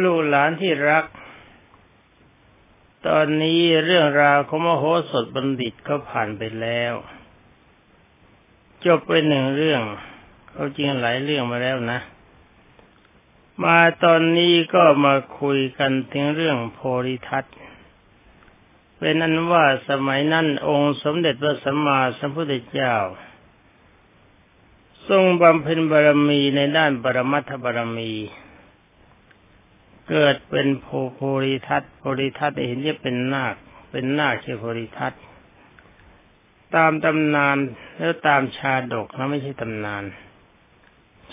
ลูกหลานที่รัก ตอนนี้เรื่องราวของมโหสถบัณฑิตก็ผ่านไปแล้ว จบไปหนึ่งเรื่อง เขาจริงหลายเรื่องมาแล้วนะ มาตอนนี้ก็มาคุยกันถึงเรื่องโพธิทัตเป็นนั้นว่าสมัยนั้นองค์สมเด็จพระสัมมาสัมพุทธเจ้า ทรงบำเพ็ญบารมีในด้านปรมัตถบารมี เกิดเป็นโพโพริทัตโพริทัตเห็นจะเป็นนาค เป็นนาคชื่อโพริทัตตามตำนานแล้วตามชาดกนะไม่ใช่ตำนาน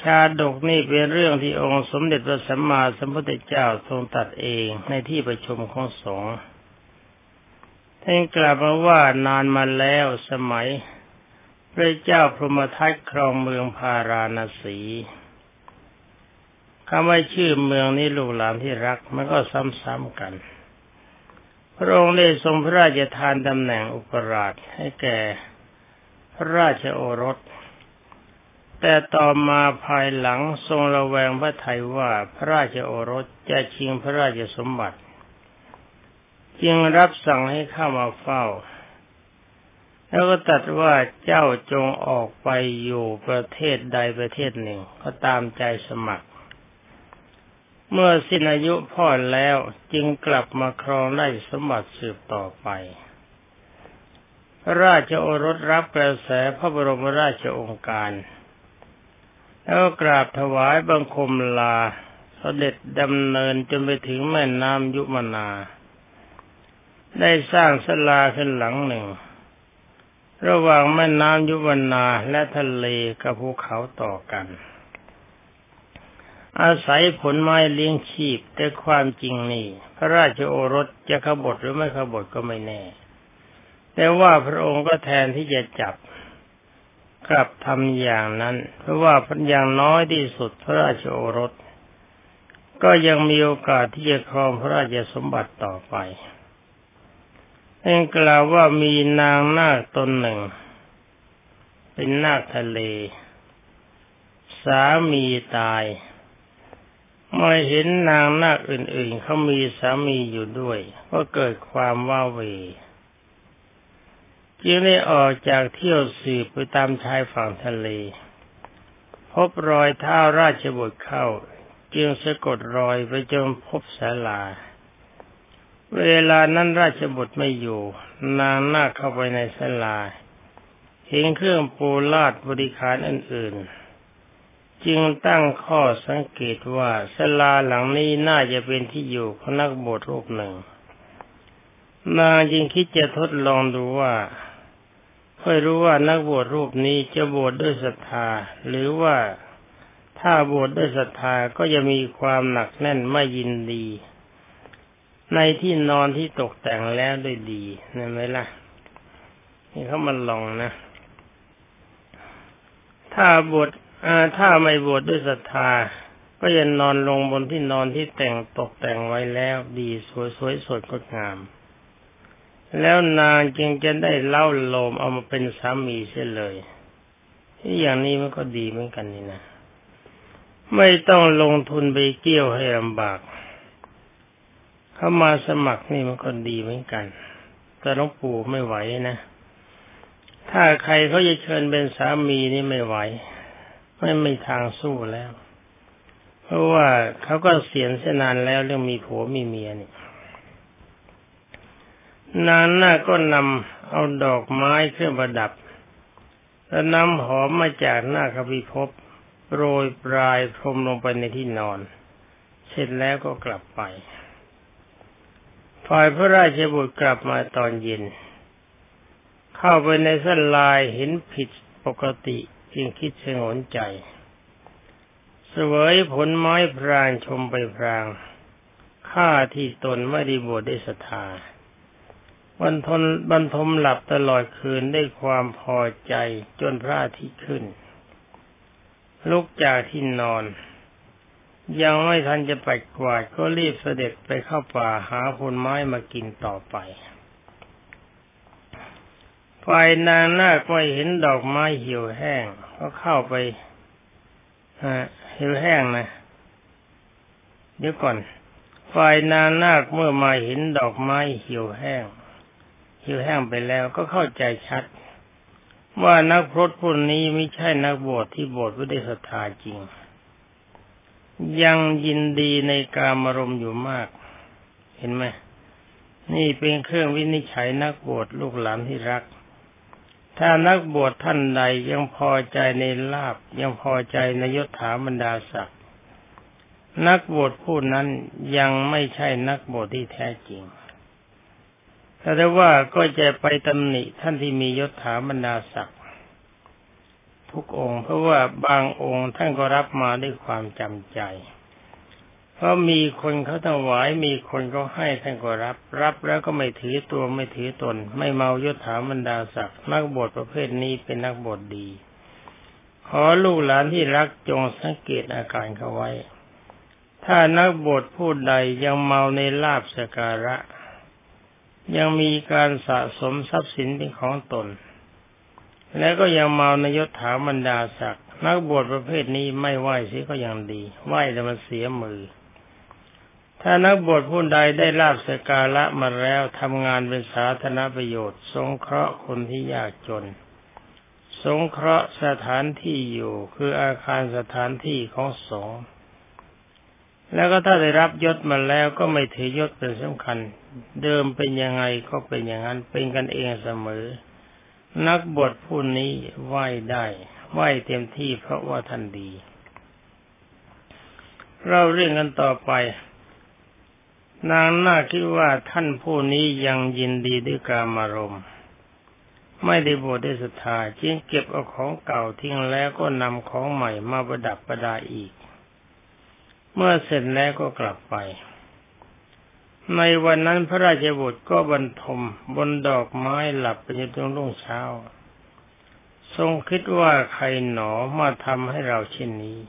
ชาดกนี่เป็นเรื่องที่องค์สมเด็จพระสัมมาสัมพุทธเจ้าทรงตัดเองในที่ประชุมของสงฆ์ท่านกล่าวมาว่านานมาแล้วสมัย พระเจ้าพรหมทัตครองเมืองพาราณสี คำว่าชื่อเมืองนี้ลูกหลานที่รัก มันก็ซ้ำๆกัน พระองค์ได้ทรงพระราชทานตำแหน่งอุปราชให้แก่พระราชโอรส แต่ต่อมาภายหลังทรงระแวงพระไทยว่าพระราชโอรสจะชิงพระราชสมบัติ จึงรับสั่งให้เข้ามาเฝ้า แล้วก็ตัดว่าเจ้าจงออกไปอยู่ประเทศใดประเทศหนึ่ง ก็ตามใจสมัคร เมื่อสิ้นอายุพ่อแล้วจึงกลับมาครองราชสมบัติสืบต่อไป ราชโอรสรับกระแสพระบรมราชองค์การ แล้วกราบถวายบังคมลาเสด็จดำเนินจนไปถึงแม่น้ำยุมนา ได้สร้างสลาขึ้นหลังหนึ่ง ระหว่างแม่น้ำยุมนาและทะเลกับภูเขาต่อกัน อาศัยผลไม้เลี้ยงชีพ แต่ความจริงนี่ พระราชโอรสจะขบฏหรือไม่ขบฏก็ไม่แน่ แต่ว่าพระองค์ก็แทนที่จะจับกลับทำอย่างนั้น เพราะว่าพันอย่างน้อยที่สุดพระราชโอรส ก็ยังมีโอกาสที่จะครองพระราชสมบัติต่อไปเองกล่าวว่ามีนางนาคตนหนึ่ง เป็นนาคทะเล สามีตาย มื่อเห็นนางนาคอื่นๆเขามีสามีอยู่ด้วย ก็เกิดความว้าเวจึงได้ออกจากเที่ยวสืบไปตามชายฝั่งทะเล พบรอยเท้าราชบุตรเข้า จึงสะกดรอยไปจนพบศาลา เวลานั้นราชบุตรไม่อยู่ นางนาคเข้าไปในศาลาเห็นเครื่องปูลาดบริการอื่นๆ จึงตั้งข้อสังเกตว่าศาลาหลังนี้น่าจะเป็นที่อยู่ของนักบวชรูปหนึ่งนางจึงคิดจะทดลองดูว่าค่อยรู้ว่านักบวชรูปนี้จะบวชดด้วยศรัทธา หรือว่าถ้าบวชดด้วยศรัทธาก็จะมีความหนักแน่นไม่ยินดี ในที่นอนที่ตกแต่งแล้วด้วยดีนั่นไหมล่ะ นี่เขามาลองนะ ถ้าบวช ถ้าไม่บวชดด้วยศรัทธา ก็จะนอนลงบนที่นอนที่แต่งตกแต่งไว้แล้วดีสวยสวยสดงดงาม แล้วนางจึงจะได้เล่าโลมเอามาเป็นสามีเสียเลยที่อย่างนี้มันก็ดีเหมือนกันนี่นะ ไม่ต้องลงทุนไปเกี่ยวให้ลำบาก เขามาสมัครนี่มันก็ดีเหมือนกัน แต่หลวงปู่ไม่ไหวนะ ถ้าใครเขาจะเชิญเป็นสามีนี่ไม่ไหว ไม่มีทางสู้แล้ว เพราะว่าเขาก็เสียนเสนานแล้วเรื่องมีผัวมีเมียนี่นางน่าก็นำเอาดอกไม้เครื่องประดับ แล้วน้ำหอมมาจากหน้าคบิภพโรยปลายพรมลงไปในที่นอน เสร็จแล้วก็กลับไปฝ่ายพระราชบุตรกลับมาตอนเย็น เข้าไปในสลายเห็นผิดปกติ จึงคิดสงวนใจ เสวยผลไม้พรางชมไปพรางข้าที่ตนไม่ได้บวชได้ศรัทธาบรรทนบรรทมหลับตลอดคืนได้ความพอใจจนพระอาทิตย์ขึ้น ลุกจากที่นอน ยังไม่ทันจะไปกวาดก็รีบเสด็จไปเข้าป่าหาผลไม้มากินต่อไป ฝ่ายนางนาคไม่เห็นดอกไม้เหี่ยวแห้งก็เข้าไปฮะเหี่ยวแห้งนะเดี๋ยวก่อน ฝ่ายนางนาคเมื่อมาเห็นดอกไม้เหี่ยวแห้ง เหี่ยวแห้งไปแล้วก็เข้าใจชัด ว่านักพรตผู้นี้ไม่ใช่นักบวชที่บวชไว้ด้วยศรัทธาจริง ยังยินดีในการมารมอยู่มาก เห็นไหมนี่เป็นเครื่องวินิจฉัยนักบวชลูกหลานที่รัก ถ้านักบวชท่านใดยังพอใจในลาบยังพอใจในยศถาบรรดาศักดิ์นักบวชผู้นั้นยังไม่ใช่นักบวชที่แท้จริง แต่ว่าก็จะไปตำหนิท่านที่มียศถาบรรดาศักดิ์ทุกองค์ เพราะว่าบางองค์ท่านก็รับมาด้วยความจำใจ เพราะมีคนเขาถวายมีคนเขาให้ท่านก็รับ รับแล้วก็ไม่ถือตัวไม่ถือตน ไม่เมายศถาบรรดาศักดิ์นักบวชประเภทนี้เป็นนักบวชดี ขอลูกหลานที่รักจงสังเกตอาการเขาไว้ ถ้านักบวชผู้ใดยังเมาในลาบสการะ ยังมีการสะสมทรัพย์สินเป็นของตน และก็ยังเมาในยศถาบรรดาศักดิ์นักบวชประเภทนี้ไม่ไหวเสียก็ยังดีไหวแต่มันเสียมือ ถ้านักบวชผู้ใดได้ลาบสการะมาแล้วทำงานเป็นสาธารณประโยชน์ สงเคราะห์คนที่ยากจน สงเคราะห์สถานที่อยู่คืออาคารสถานที่ของสงฆ์แล้วก็ถ้าได้รับยศมาแล้วก็ไม่ถือยศเป็นสำคัญ เดิมเป็นยังไงก็เป็นอย่างนั้นเป็นกันเองเสมอ นักบวชผู้นี้ไหวได้ไหวเต็มที่เพราะว่าท่านดี เราเรื่องกันต่อไป นางน่าคิดว่าท่านผู้นี้ยังยินดีด้วยการมารมไม่ได้บวชได้ศรัทธาจึงเก็บเอาของเก่าทิ้งแล้วก็นำของใหม่มาประดับประดาอีก เมื่อเสร็จแล้วก็กลับไป ในวันนั้นพระราชบุตรก็บรรทมบนดอกไม้หลับไปจนถึงรุ่งเช้า ทรงคิดว่าใครหนอมาทำให้เราเช่นนี้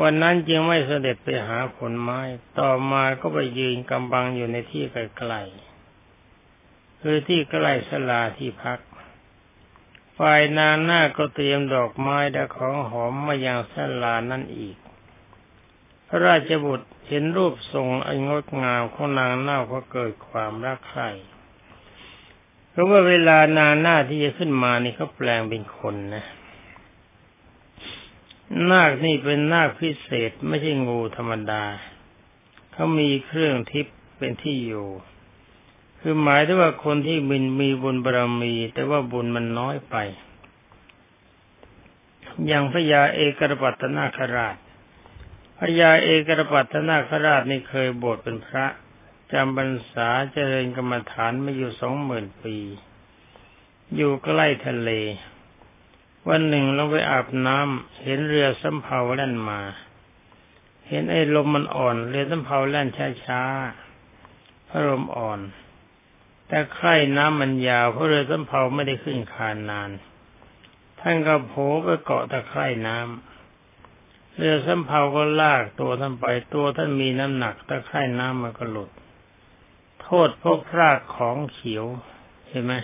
วันนั้นจึงไม่เสด็จไปหาผลไม้ ต่อมาก็ไปยืนกำบังอยู่ในที่ไกลๆคือที่ใกล้สลาที่พัก ฝ่ายนางหน้าก็เตรียมดอกไม้และของหอมมายังสลานั่นอีก พระราชบุตรเห็นรูปทรงอันงดงามของนางนาคก็เกิดความรักใคร่เพราะว่าเวลานางนาที่จะขึ้นมานี่เขาแปลงเป็นคนนะ นาคนี่เป็นนาคพิเศษไม่ใช่งูธรรมดา เขามีเครื่องทิพย์เป็นที่อยู่ คือหมายถึงว่าคนที่มีมีบุญบารมี แต่ว่าบุญมันน้อยไป อย่างพระยาเอกรปัตนาคราชพญาเอกรปัตนาคราชนี่เคยบวชเป็นพระจำบรรษาเจริญกรรมฐานมาอยู่สองหมื่นปี อยู่ใกล้ทะเล วันหนึ่งลงไปอาบน้ำเห็นเรือสำเภาแล่นมา เห็นไอ้ลมมันอ่อน เรือสำเภาแล่นช้าๆพระลมอ่อน แต่ใคร่น้ำมันยาวเพราะเรือสำเภาไม่ได้ขึ้นคานนาน ท่านก็โผล่ไปเกาะตะไคร่น้ำเรือสำเภาก็ลากตัวท่านไปตัวท่านมีน้ำหนักตะไคร่น้ำมันก็หลุด โทษพวกพรากของเขียวเห็นไหม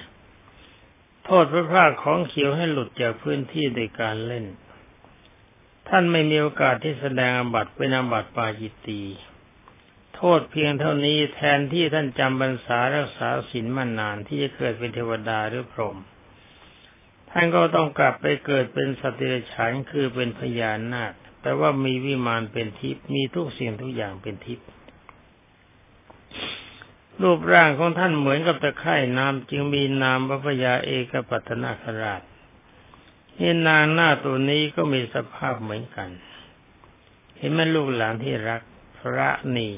โทษพระพากของเขียวให้หลุดจากพื้นที่โดยการเล่น ท่านไม่มีโอกาสที่แสดงอบัตเป็นอบัตปาจิตตีโทษเพียงเท่านี้แทนที่ท่านจำบรรษารักษาศีลมานานที่จะเกิดเป็นเทวดาหรือพรหมท่านก็ต้องกลับไปเกิดเป็นสติรฉานคือเป็นพญานาคแต่ว่ามีวิมานเป็นทิพย์มีทุกสิ่งทุกอย่างเป็นทิพย์ รูปร่างของท่านเหมือนกับตะไคร่น้ำจึงมีนามพระยาเอกปัตนาคราชนี่นางหน้าตัวนี้ก็มีสภาพเหมือนกัน เห็นไหมลูกหลานที่รักพระนี่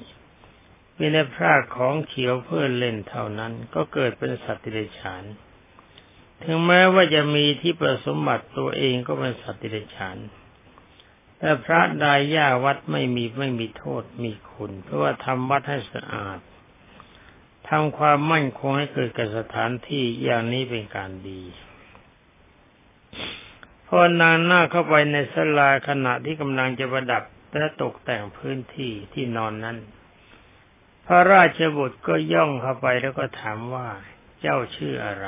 มีในพระของเขียวเพื่อเล่นเท่านั้น ก็เกิดเป็นสัตว์ติเดชาน ถึงแม้ว่าจะมีที่ประสมบัติตัวเองก็เป็นสัตว์ติเดชาน แต่พระดายย่าวัดไม่มีไม่มีโทษมีคุณ เพราะว่าทำวัดให้สะอาด ทำความมั่นคงให้เกิดกับสถานที่อย่างนี้เป็นการดีพอนางหน้าเข้าไปในสลาขณะที่กำลังจะประดับและตกแต่งพื้นที่ที่นอนนั้น พระราชบุตรก็ย่องเข้าไปแล้วก็ถามว่าเจ้าชื่ออะไร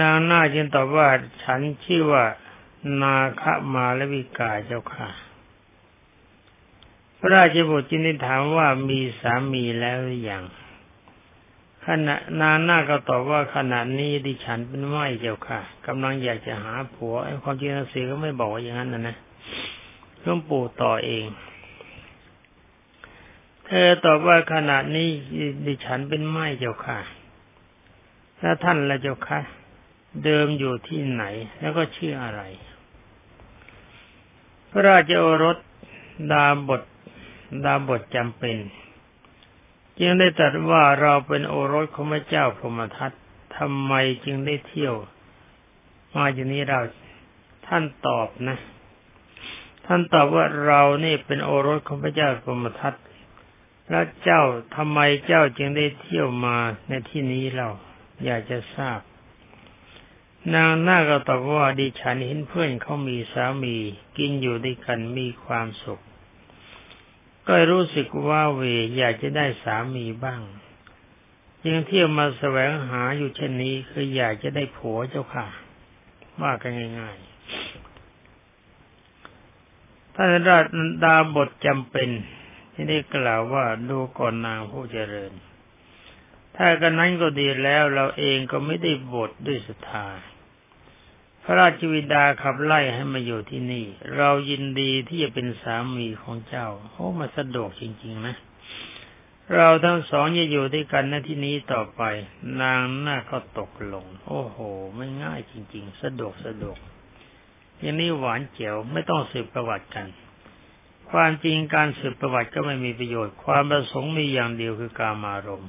นางหน้าจึงตอบว่าฉันชื่อว่า นาคมาลวิกาเจ้าค่ะ ระราชบุตรจึงได้ถามว่ามีสามีแล้วหรือยังขณะนางนาก็ตอบว่าขณะนี้ดิฉันเป็นไม่เจ้าค่ะกำลังอยากจะหาผัวไอ้ความจริงหนังสือก็ไม่บอกอย่างนั้นนะนะหลวงปู่ต่อเอง เธอตอบว่าขณะนี้ดิฉันเป็นไม่เจ้าค่ะถ้าท่านละเจ้าค่ะ เดิมอยู่ที่ไหน แล้วก็ชื่ออะไร พระราชโอรสดาบท ดาบทจำเป็น จึงได้ตรัสว่าเราเป็นโอรสของพระเจ้าพรหมทัตทำไมจึงได้เที่ยว มาอย่างนี้เราท่านตอบนะ ท่านตอบว่าเรานี่เป็นโอรสของพระเจ้าพรหมทัตแล้วเจ้าทำไมเจ้าจึงได้เที่ยวมาในที่นี้เราอยากจะทราบ นางหน้าก็ตอบว่าดิฉันเห็นเพื่อนเขามีสามี กินอยู่ด้วยกันมีความสุข ก็รู้สึกว่าเวอยากจะได้สามีบ้างยังเที่ยวมาแสวงหาอยู่เช่นนี้คืออยากจะได้ผัวเจ้าค่ะ ว่ากันง่ายๆท่านราชดาบทจำเป็น ที่ได้กล่าวว่าดูก่อนนางผู้เจริญ ถ้ากันนั้นก็ดีแล้วเราเองก็ไม่ได้บทด้วยศรัทธา พระราชวิดาขับไล่ให้มาอยู่ที่นี่ เรายินดีที่จะเป็นสามีของเจ้าโอ้มาสะดวกจริง ๆ นะ เราทั้งสองจะอยู่ด้วยกันในที่นี้ต่อไป นางหน้าก็ตกลง โอ้โห ไม่ง่ายจริง ๆ สะดวกสะดวก อย่างนี้หวานเจียวไม่ต้องสืบประวัติกัน ความจริงการสืบประวัติก็ไม่มีประโยชน์ ความประสงค์มีอย่างเดียวคือการมารม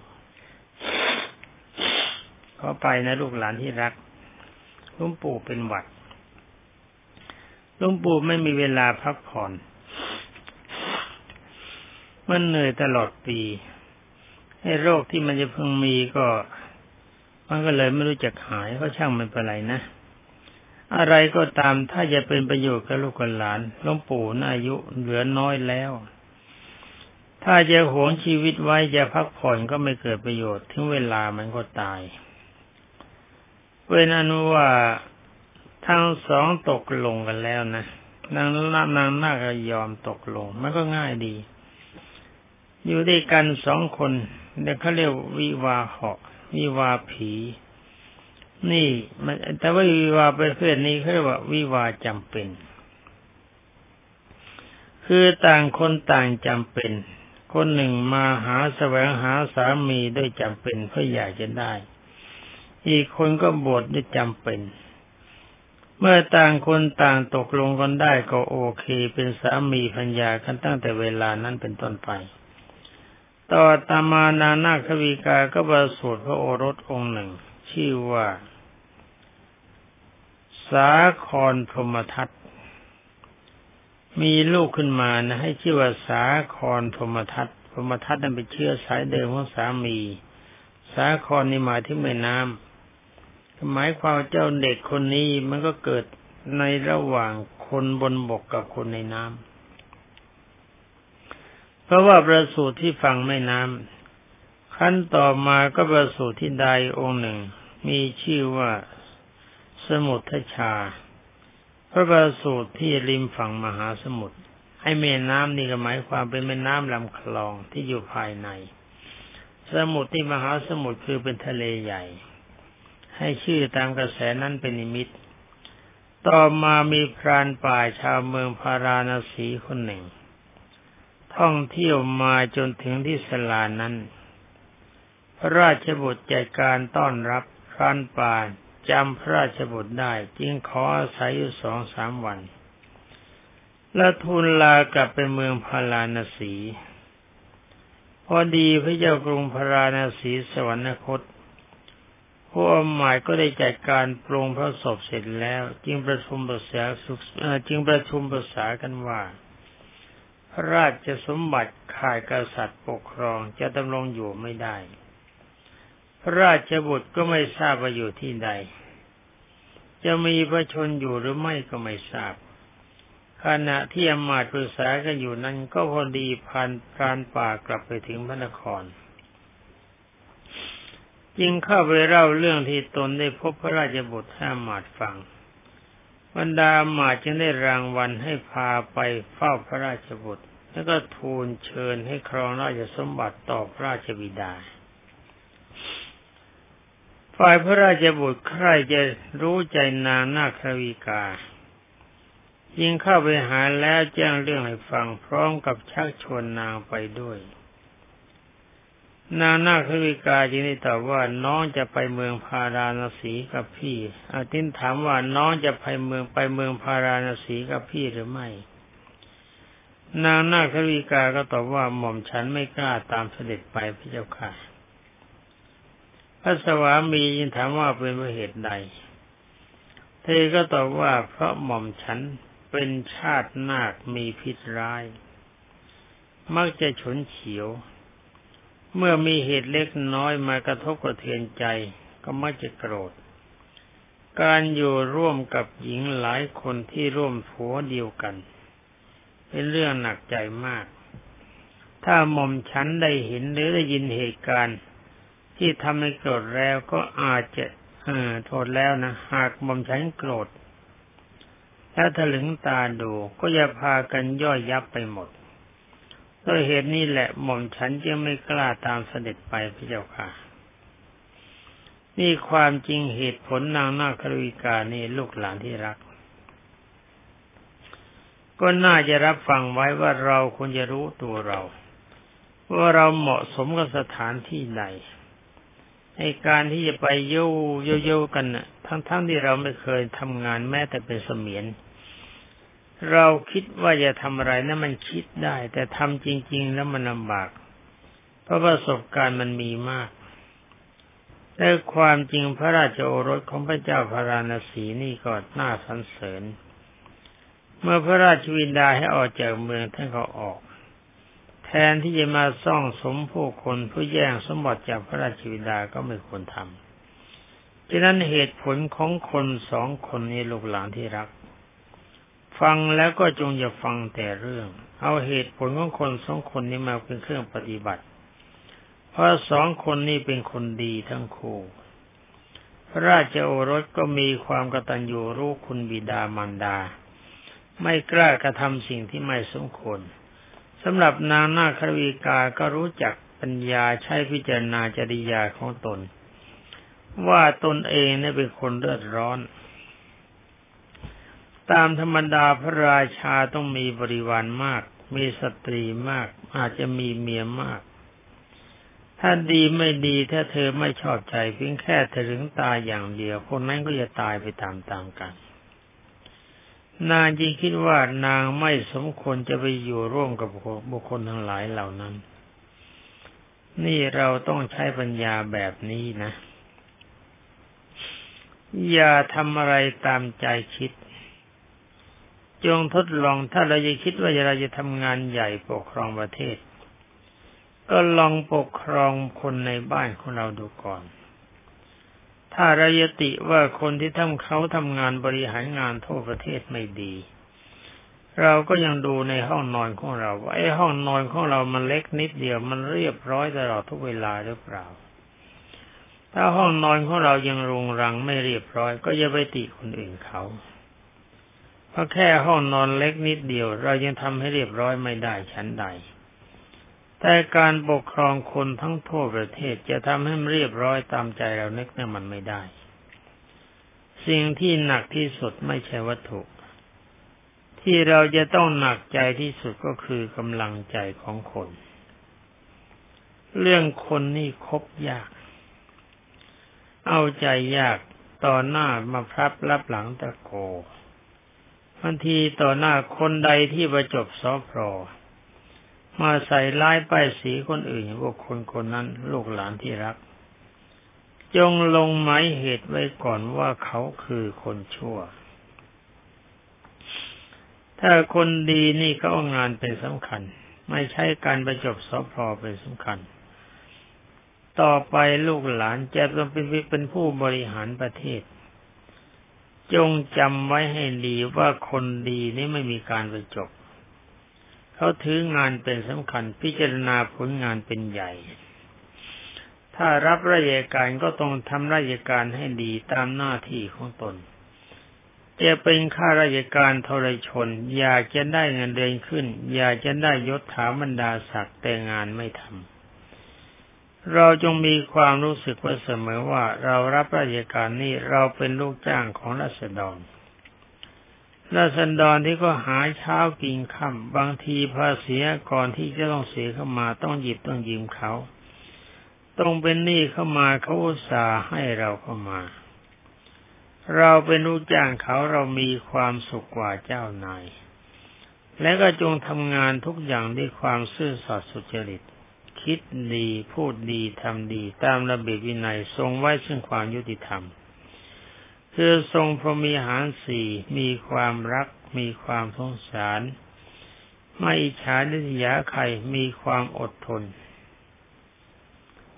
ก็ไปนะลูกหลานที่รัก ลวงปู่เป็นหวัดลวงปู่ไม่มีเวลาพักผ่อน มันเหนื่อยตลอดปีให้โรคที่มันจะเพิ่งมีก็ มันก็เลยไม่รู้จักหายก็ช่างมันเป็นไรนะ อะไรก็ตามถ้าจะเป็นประโยชน์กับลูกหลานลวงปู่น่าอายุเหลือน้อยแล้ว ถ้าจะหวงชีวิตไว้จะพักผ่อนก็ไม่เกิดประโยชน์ ถึงเวลามันก็ตาย เป็นอนุว่าทั้งสองตกลงกันแล้วนะนางนางนางก็ยอมตกลง มันก็ง่ายดี อยู่ด้วยกันสองคนเดี๋ยวเขาเรียกวิวาเหาะวิวาผี นี่มันแต่ว่าวิวาประเภทนี้เขาเรียกว่าวิวาจำเป็น คือต่างคนต่างจำเป็น คนหนึ่งมาหาแสวงหาสามีด้วยจำเป็นเพื่ออยากจะได้ อีกคนก็บวชด้วยจำเป็น เมื่อต่างคนต่างตกลงกันได้ก็โอเค เป็นสามีพัญญากันตั้งแต่เวลานั้นเป็นต้นไป ต่อตามานานาควิกาก็ประสูติพระโอรสองค์หนึ่ง ชื่อว่า สาครพรหมทัตมีลูกขึ้นมานะให้ชื่อว่าสาครพรหมทัตพรหมทัตนั้นเป็นเชื้อสายเดิมของสามี สาครนี่มายถึงแม่น้ำ หมายความเจ้าเด็กคนนี้มันก็เกิดในระหว่างคนบนบกกับคนในน้ำเพราะว่าประสูติที่ฝั่งแม่น้ำขั้นต่อมาก็ประสูติที่ใดองค์หนึ่ง มีชื่อว่าสมุทชา พระประสูติที่ริมฝั่งมหาสมุทรให้แม่น้ำนี่ก็หมายความเป็นแม่น้ำลำคลองที่อยู่ภายใน สมุทรที่มหาสมุทรคือเป็นทะเลใหญ่ ให้ชื่อตามกระแสนั้นเป็นนิมิต ต่อมามีพรานป่าชาวเมืองพาราณสีคนหนึ่ง ท่องเที่ยวมาจนถึงที่สลานั้น พระราชบุตรจัดการต้อนรับพรานป่าจำพระราชบุตรได้จึงขออาศัยอยู่สองสามวัน และทูลลากลับไปเมืองพาราณสี พอดีพระเจ้ากรุงพาราณสีสวรรคต ผู้อมหมายก็ได้จัดการปรงพระศพเสร็จแล้ว จึงประชุมปรึกษาจึงประชุมปรึกษากันว่า พระราชสมบัติข่ายกษัตริย์ปกครองจะดำรงอยู่ไม่ได้ พระราชบุตรก็ไม่ทราบว่าอยู่ที่ใด จะมีพระชนอยู่หรือไม่ก็ไม่ทราบขณะที่อมาตปรึกษากันอยู่นั้นก็พอดีพันพรานป่ากลับไปถึงพระนคร จึงเข้าไปเล่าเรื่องที่ตนได้พบพระราชบุตรให้หมาดฟังบรรดาหมาดจึงได้รางวัลให้พาไปเฝ้าพระราชบุตร แล้วก็ทูลเชิญให้ครองราชสมบัติต่อพระราชบิดา ฝ่ายพระราชบุตรใครจะรู้ใจนางนาควีกายิ่งเข้าไปหาแล้วแจ้งเรื่องให้ฟังพร้อมกับชักชวนนางไปด้วย นางนาควิกาจึงได้ตอบว่าน้องจะไปเมืองพาราณสีกับพี่ อาทินถามว่าน้องจะไปเมืองไปเมืองพาราณสีกับพี่หรือไม่ นางนาควิกาก็ตอบว่าหม่อมฉันไม่กล้าตามเสด็จไปพระเจ้าค่ะ พระสวามียินถามว่าเป็นเพราะเหตุใด เธอก็ตอบว่าเพราะหม่อมฉันเป็นชาตินาคมีพิษร้าย มักจะฉุนเฉียว เมื่อมีเหตุเล็กน้อยมากระทบกระเทือนใจก็มักจะโกรธ การอยู่ร่วมกับหญิงหลายคนที่ร่วมผัวเดียวกัน เป็นเรื่องหนักใจมาก ถ้าหม่อมฉันได้เห็นหรือได้ยินเหตุการณ์ ที่ทำให้โกรธแล้วก็อาจจะเออโทษแล้วนะ หากหม่อมฉันโกรธถ้าถลึงตาดูก็จะพากันย่อยยับไปหมด ด้วยเหตุนี้แหละหม่อมฉันจึงไม่กล้าตามเสด็จไปพระเจ้าค่ะ นี่ความจริงเหตุผลนางนาควิกานี่ลูกหลานที่รัก ก็น่าจะรับฟังไว้ว่าเราควรจะรู้ตัวเรา ว่าเราเหมาะสมกับสถานที่ใดในการที่จะไปโยโยโยกันนะทั้งๆทที่เราไม่เคยทำงานแม้แต่เป็นเสมียน เราคิดว่าจะทำอะไรนะั้นมันคิดได้ แต่ทำจริง ๆ แล้วมันลำบาก เพราะประสบการณ์มันมีมากแต่ความจริงพระราชโอรสของพระเจ้าพระราณสีนี่ก็น่าสรรเสริญ เมื่อพระราชวินดาให้ออกจากเมืองท่านก็ออก แทนที่จะมาซ่องสมผู้คนผู้แย่งสมบัติจากพระราชวินดาก็ไม่ควรทำฉะนั้นเหตุผลของคนสองคนนี้ลูกหลานที่รัก ฟังแล้วก็จงอย่าฟังแต่เรื่อง เอาเหตุผลของคนสองคนนี้มาเป็นเครื่องปฏิบัติ เพราะสองคนนี้เป็นคนดีทั้งคู่พระราชโอรสก็มีความกตัญญูรู้คุณบิดามารดา ไม่กล้ากระทำสิ่งที่ไม่สมควรสำหรับนางนาควีกาก็รู้จักปัญญาใช้พิจารณาจริยาของตน ว่าตนเองนี่เป็นคนเลือดร้อน ตามธรรมดาพระราชาต้องมีบริวารมาก มีสตรีมาก อาจจะมีเมียมาก ถ้าดีไม่ดีถ้าเธอไม่ชอบใจเพียงแค่ถึงตายอย่างเดียว คนนั้นก็จะตายไปตามๆกัน นางจึงคิดว่านางไม่สมควรจะไปอยู่ร่วมกับบุคคลทั้งหลายเหล่านั้น นี่เราต้องใช้ปัญญาแบบนี้นะ อย่าทำอะไรตามใจคิด จงทดลองถ้าเราจะคิดว่าเราจะทำงานใหญ่ปกครองประเทศ ก็ลองปกครองคนในบ้านของเราดูก่อน ถ้าระยติว่าคนที่ทำเขาทำงานบริหารงานทั่วประเทศไม่ดี เราก็ยังดูในห้องนอนของเราว่าไอ้ห้องนอนของเรามันเล็กนิดเดียวมันเรียบร้อยตลอดทุกเวลาหรือเปล่า ถ้าห้องนอนของเรายังรุงรังไม่เรียบร้อย ก็อย่าไปติคนอื่นเขา ราะแค่ห้องนอนเล็กนิดเดียว เรายังทำให้เรียบร้อยไม่ได้ชั้นใด แต่การปกครองคนทั้งทั่วประเทศจะทำให้เรียบร้อยตามใจเรานึกเนี่ยมันไม่ได้ สิ่งที่หนักที่สุดไม่ใช่วัตถุ ที่เราจะต้องหนักใจที่สุดก็คือกำลังใจของคน เรื่องคนนี่คบยาก เอาใจยากต่อหน้ามาพรับรับหลังตะโก บางทีต่อหน้าคนใดที่ประจบสอพรอมาใส่ร้ายป้ายสีคนอื่นบุคคลคนนั้นลูกหลานที่รัก จงลงหมายเหตุไว้ก่อนว่าเขาคือคนชั่ว ถ้าคนดีนี่เขาเอางานเป็นสำคัญ ไม่ใช่การประจบสอบพอเป็นสำคัญ ต่อไปลูกหลานจะต้องเป็นเป็นผู้บริหารประเทศ จงจำไว้ให้ดีว่าคนดีนี่ไม่มีการไปจบ เขาถืองานเป็นสำคัญพิจารณาผลงานเป็นใหญ่ ถ้ารับราชการก็ต้องทำราชการให้ดีตามหน้าที่ของตน จะเป็นข้าราชการทรชน อยากจะได้เงินเดือนขึ้น อยากจะได้ยศถาบรรดาศักดิ์แต่งานไม่ทำ เราจงมีความรู้สึกว่าเสมอว่าเรารับราชการนี้เราเป็นลูกจ้างของรัษฎรรัษฎรที่ก็หาเช้ากินค่ำบางทีภาษีก่อนที่จะต้องเสียเข้ามาต้องหยิบต้องยืมเขาต้องเป็นหนี้เข้ามาเขาอุตส่าห์ให้เราเข้ามา เราเป็นลูกจ้างเขาเรามีความสุขกว่าเจ้านายและก็จงทำงานทุกอย่างด้วยความซื่อสัตย์สุจริต คิดดี พูดดีทำดี ตามระเบียบวินัยทรงไว้ซึ่งความยุติธรรม คือทรงพรมีหารสี่มีความรัก มีความสงสาร ไม่อิจฉาดิษยาใครมีความอดทน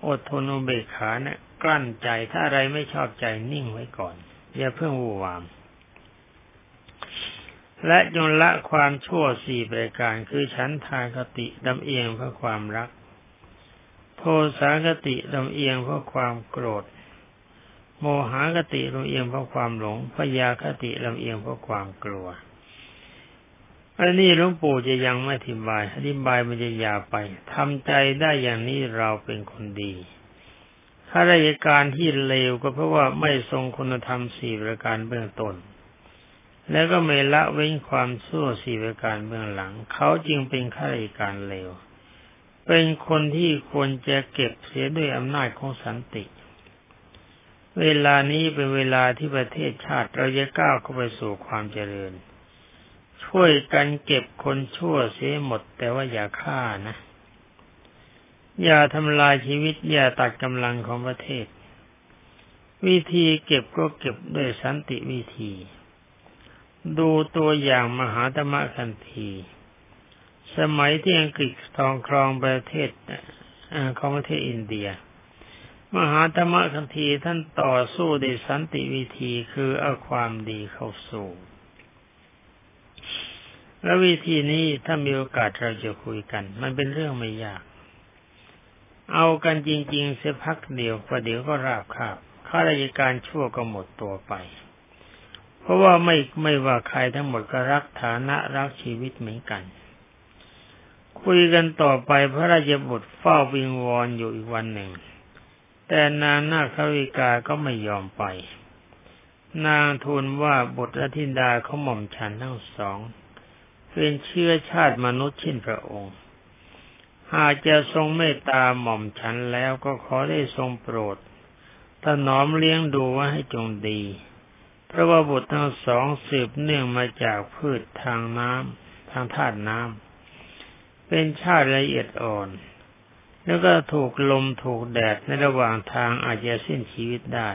อดทนอุเบกขาเนะี่ยกลั้นใจถ้าอะไรไม่ชอบใจนิ่งไว้ก่อน อย่าเพิ่งวูวาม และจงละความชั่วสี่ประการคือฉันทากติดำเอียงเพราะความรัก โทสากติดำเอียงเพราะความโกรธ โมหากติลำเอียงเพราะความหลงพยาคติลำเอียงเพราะความกลัวอันนี้หลวงปู่จะยังไม่อธิบาย อธิบายมันจะยาไปทำใจได้อย่างนี้เราเป็นคนดี ข้าราชการที่เลวก็เพราะว่าไม่ทรงคุณธรรมสี่ประการเบื้องต้น แล้วก็ไม่ละเว้นความชั่วสี่ประการเบื้องหลัง เขาจึงเป็นข้าราชการเลว เป็นคนที่ควรจะเก็บเสียด้วยอำนาจของสันติ เวลานี้เป็นเวลาที่ประเทศชาติเราจะก้าวเข้าไปสู่ความเจริญ ช่วยกันเก็บคนชั่วเสียหมด แต่ว่าอย่าฆ่านะ อย่าทำลายชีวิต อย่าตัดกำลังของประเทศ วิธีเก็บก็เก็บด้วยสันติวิธี ดูตัวอย่างมหาธรรมคันธี สมัยที่อังกฤษทองครองประเทศของประเทศอินเดีย มหาธรรมคันธีท่านต่อสู้ด้วยสันติวิธีคือเอาความดีเข้าสู่ แล้ววิธีนี้ถ้ามีโอกาสเราจะคุยกัน มันเป็นเรื่องไม่ยาก เอากันจริง ๆ เสียพักเดียวประเดี๋ยวก็ราบคาบข้าราชการชั่วก็หมดตัวไป เพราะว่าไม่ไม่ว่าใครทั้งหมดก็รักฐานะรักชีวิตเหมือนกัน คุยกันต่อไปพระราชบุตรเฝ้าวิงวอนอยู่อีกวันหนึ่ง แต่นางนาควิกาก็ไม่ยอมไป นางทูลว่าบุตรธินดาเขาหม่อมฉันทั้งสอง เป็นเชื้อชาติมนุษย์เช่นพระองค์ หากจะทรงเมตตาหม่อมฉันแล้วก็ขอได้ทรงโปรดถนอมเลี้ยงดูว่าให้จงดี เพราะว่าบุตรทั้งสองสืบเนื่องมาจากพืชทางน้ำทางธาตุน้ำ เป็นชาติละเอียดอ่อน แล้วก็ถูกลมถูกแดดในระหว่างทางอาจจะสิ้นชีวิตได้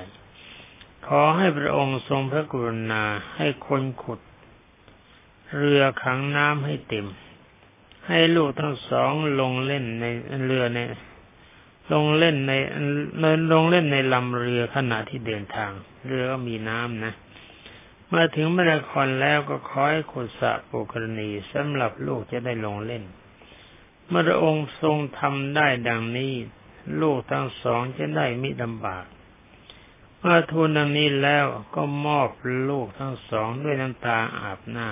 ขอให้พระองค์ทรงพระกรุณาให้คนขุด เรือขังน้ำให้เต็ม ให้ลูกทั้งสองลงเล่นในเรือในลงเล่นในลงเล่นในลำเรือขณะที่เดินทาง เรือก็มีน้ำนะ เมื่อถึงมรครแล้วก็ขอให้ขุดสระปุกรณีสำหรับลูกจะได้ลงเล่น เมื่อระองค์ทรงทำได้ดังนี้ ลูกทั้งสองจะได้มิลำบากเมื่อทูลดังนี้แล้วก็มอบลูกทั้งสองด้วยน้ำตาอาบหน้า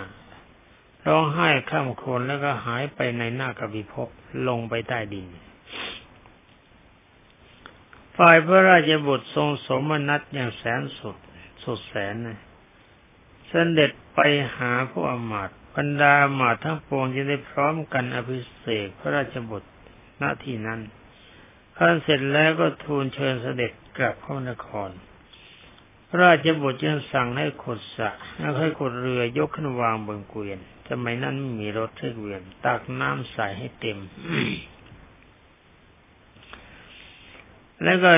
ร้องไห้ข้ามคนแล้วก็หายไปในหน้ากบิภพลงไปใต้ดินฝ่ายพระราชบุตรทรงสมนัตอย่างแสนสุดสุดแสนนะเสด็จไปหาผู้อมาต บรรดาอมาทั้งปวงจะได้พร้อมกันอภิเษกพระราชบุตรณที่นั้นขั้นเสร็จแล้วก็ทูลเชิญเสด็จกลับเข้านคร พระราชบุตรจึงสั่งให้ขุดสระแล้วให้ขุดเรือยกขึ้นวางบนเกวียนสมัยนั้นมีรถเทกเวียน ตักน้ำใส่ให้เต็ม แล้วก็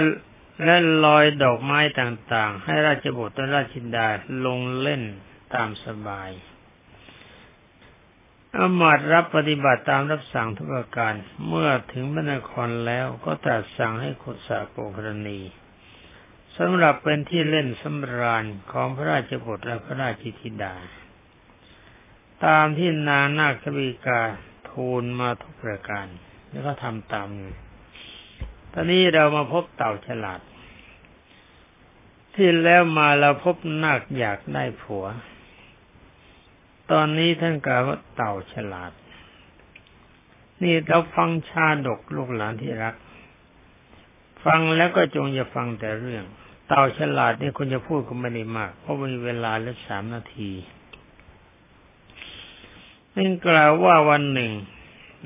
และลอยดอกไม้ต่างๆ ให้ราชบุตรและราชินดาลงเล่นตามสบาย อมาตรับปฏิบัติตามรับสั่งทุกประการ เมื่อถึงบรรครแล้วก็ตรัสสั่งให้ขุดสระโปกรณีสำหรับเป็นที่เล่นสำราญของพระราชบุตรและพระราชิธิดา ตามที่นางนาคบิกาทูลมาทุกประการ แล้วก็ทำตาม ตอนนี้เรามาพบเต่าฉลาด ที่แล้วมาเราพบนาคอยากได้ผัว ตอนนี้ท่านกล่าวว่าเต่าฉลาด นี่เราฟังชาดกลูกหลานที่รัก ฟังแล้วก็จงอย่าฟังแต่เรื่อง เต่าฉลาดนี่คุณจะพูดก็ไม่ได้มาก เพราะมีเวลาเหลือสามนาทีนั่นกล่าวว่าวันหนึ่ง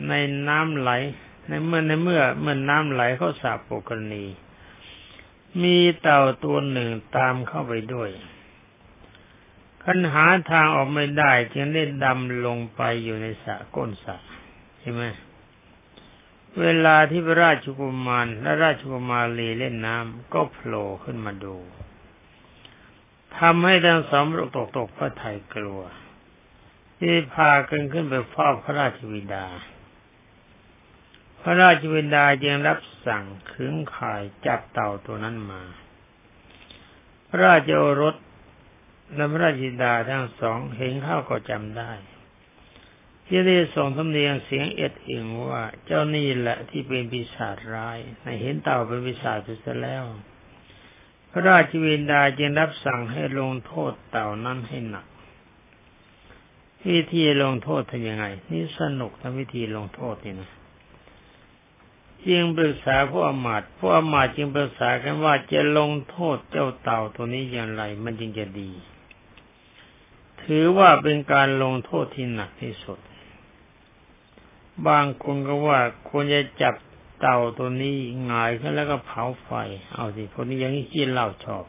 ในน้ำไหล ในเมื่อในเมื่อเมื่อน้ำไหลเข้าสาบปกรณี มีเต่าตัวหนึ่งตามเข้าไปด้วย คันหาทางออกไม่ได้ จึงได้ดำลงไปอยู่ในสระก้นสระใช่ไหมเวลาที่พระราชกุมารและราชกุมารีเล่นน้ำก็โผล่ขึ้นมาดูทำให้ทั้งสองรตกตกพระไทยกลัว ที่พากันขึ้นไปเฝ้าพระราชวิดา พระราชวิดาจึงรับสั่งขึงข่ายจับเต่าตัวนั้นมา พระราชโอรส และพระราชิดาทั้งสองเห็นเข้าก็จำได้ที่ได้ส่งทำเนียงเสียงเอ็ดเองว่า เจ้านี่แหละที่เป็นปีศาจร้ายในเห็นเต่าเป็นปีศาจไปซะแล้ว พระราชวินดาจึงรับสั่งให้ลงโทษเต่านั้นให้หนักวิธีลงโทษทำยังไง นี่สนุกทำวิธีลงโทษนี่นะจึงปรึกษาพวกอมาตพวกอมาตจึงปรึกษากันว่าจะลงโทษเจ้าเต่าตัวนี้อย่างไร มันจึงจะดี ถือว่าเป็นการลงโทษที่หนักที่สุด บางคนก็ว่าควรจะจับเต่าตัวนี้งายขึ้นแล้วก็เผาไฟ เอาสิคนนี้ยังกินเหล้าชอบ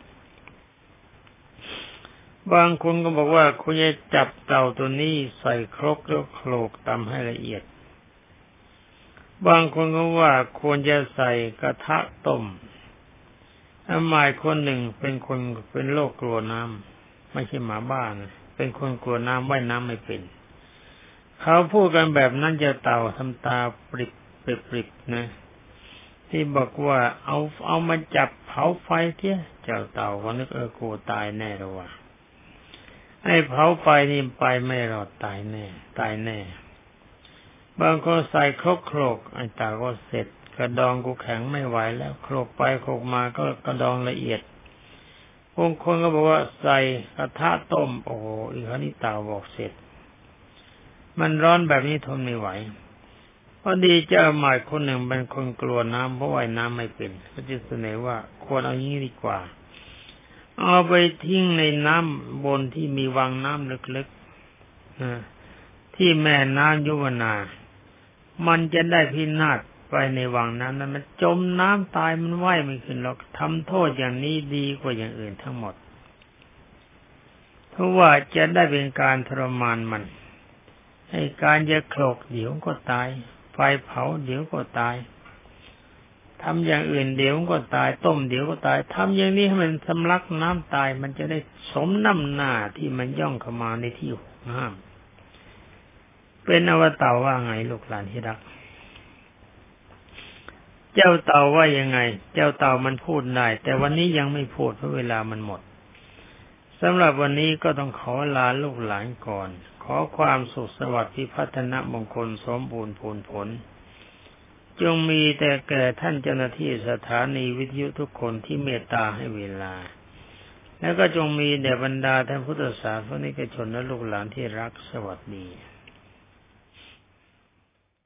บางคนก็บอกว่าควรจะจับเต่าตัวนี้ใส่ครกแล้วโขลกตำให้ละเอียด บางคนก็ว่าควรจะใส่กระทะต้มอามายคนหนึ่งเป็นคนเป็นโรคกลัวน้ำไม่ใช่หมาบ้านนะ เป็นคนกลัวน้ำว่ายน้ำไม่เป็น เขาพูดกันแบบนั้นจะเต่าทำตาปริบปริบปริบนะ ที่บอกว่าเอาเอามาจับเผาไฟเที่ยเจ้าเต่าก็นึกเออกูตายแน่แล้วว่ะไอ้เผาไฟนี่ไปไม่รอดตายแน่ ตายแน่ บางคนใส่ครกโครกไอ้ตาก็เสร็จ กระดองกูแข็งไม่ไหวแล้วโครกไปโครกมาก็กระดองละเอียด บางคนก็บอกว่าใส่กระทะต้ม โอ้อีกนี้ตาบอกเสร็จ มันร้อนแบบนี้ทนไม่ไหวพอดีเจ้าหมายคนหนึ่งเป็นคนกลัวน้ำเพราะว่ายน้ำไม่เป็นก็จะเสนอว่าควรเอางี้ดีกว่า เอาไปทิ้งในน้ำบนที่มีวังน้ำลึกๆที่แม่น้ำยุวนา มันจะได้พินาศ ไปในวังน้ำนั้นมันจมน้ำตายมันว่ายไม่ขึ้นหรอกทำโทษอย่างนี้ดีกว่าอย่างอื่นทั้งหมด เพราะว่าจะได้เป็นการทรมานมันให้การจะโคลกเดี๋ยวก็ตาย ไฟเผาเดี๋ยวก็ตายทำอย่างอื่นเดี๋ยวก็ตาย ต้มเดี๋ยวก็ตายทำอย่างนี้ให้มันสำลักน้ำตาย มันจะได้สมน้ำหน้าที่มันย่องเข้ามาในที่ห้าม เป็นอวตารว่าไงลูกหลานที่รัก เจ้าเต่าว่ายังไง เจ้าเต่ามันพูดได้ แต่วันนี้ยังไม่พูดเพราะเวลามันหมดสำหรับวันนี้ก็ต้องขอลาลูกหลานก่อน ขอความสุขสวัสดิ์พิพัฒนมงคลสมบูรณ์ผลผล จงมีแต่แก่ท่านเจ้าหน้าที่สถานีวิทยุทุกคนที่เมตตาให้เวลา แล้วก็จงมีแด่บรรดาท่านพุทธศาสนิกชนและลูกหลานที่รักสวัสดี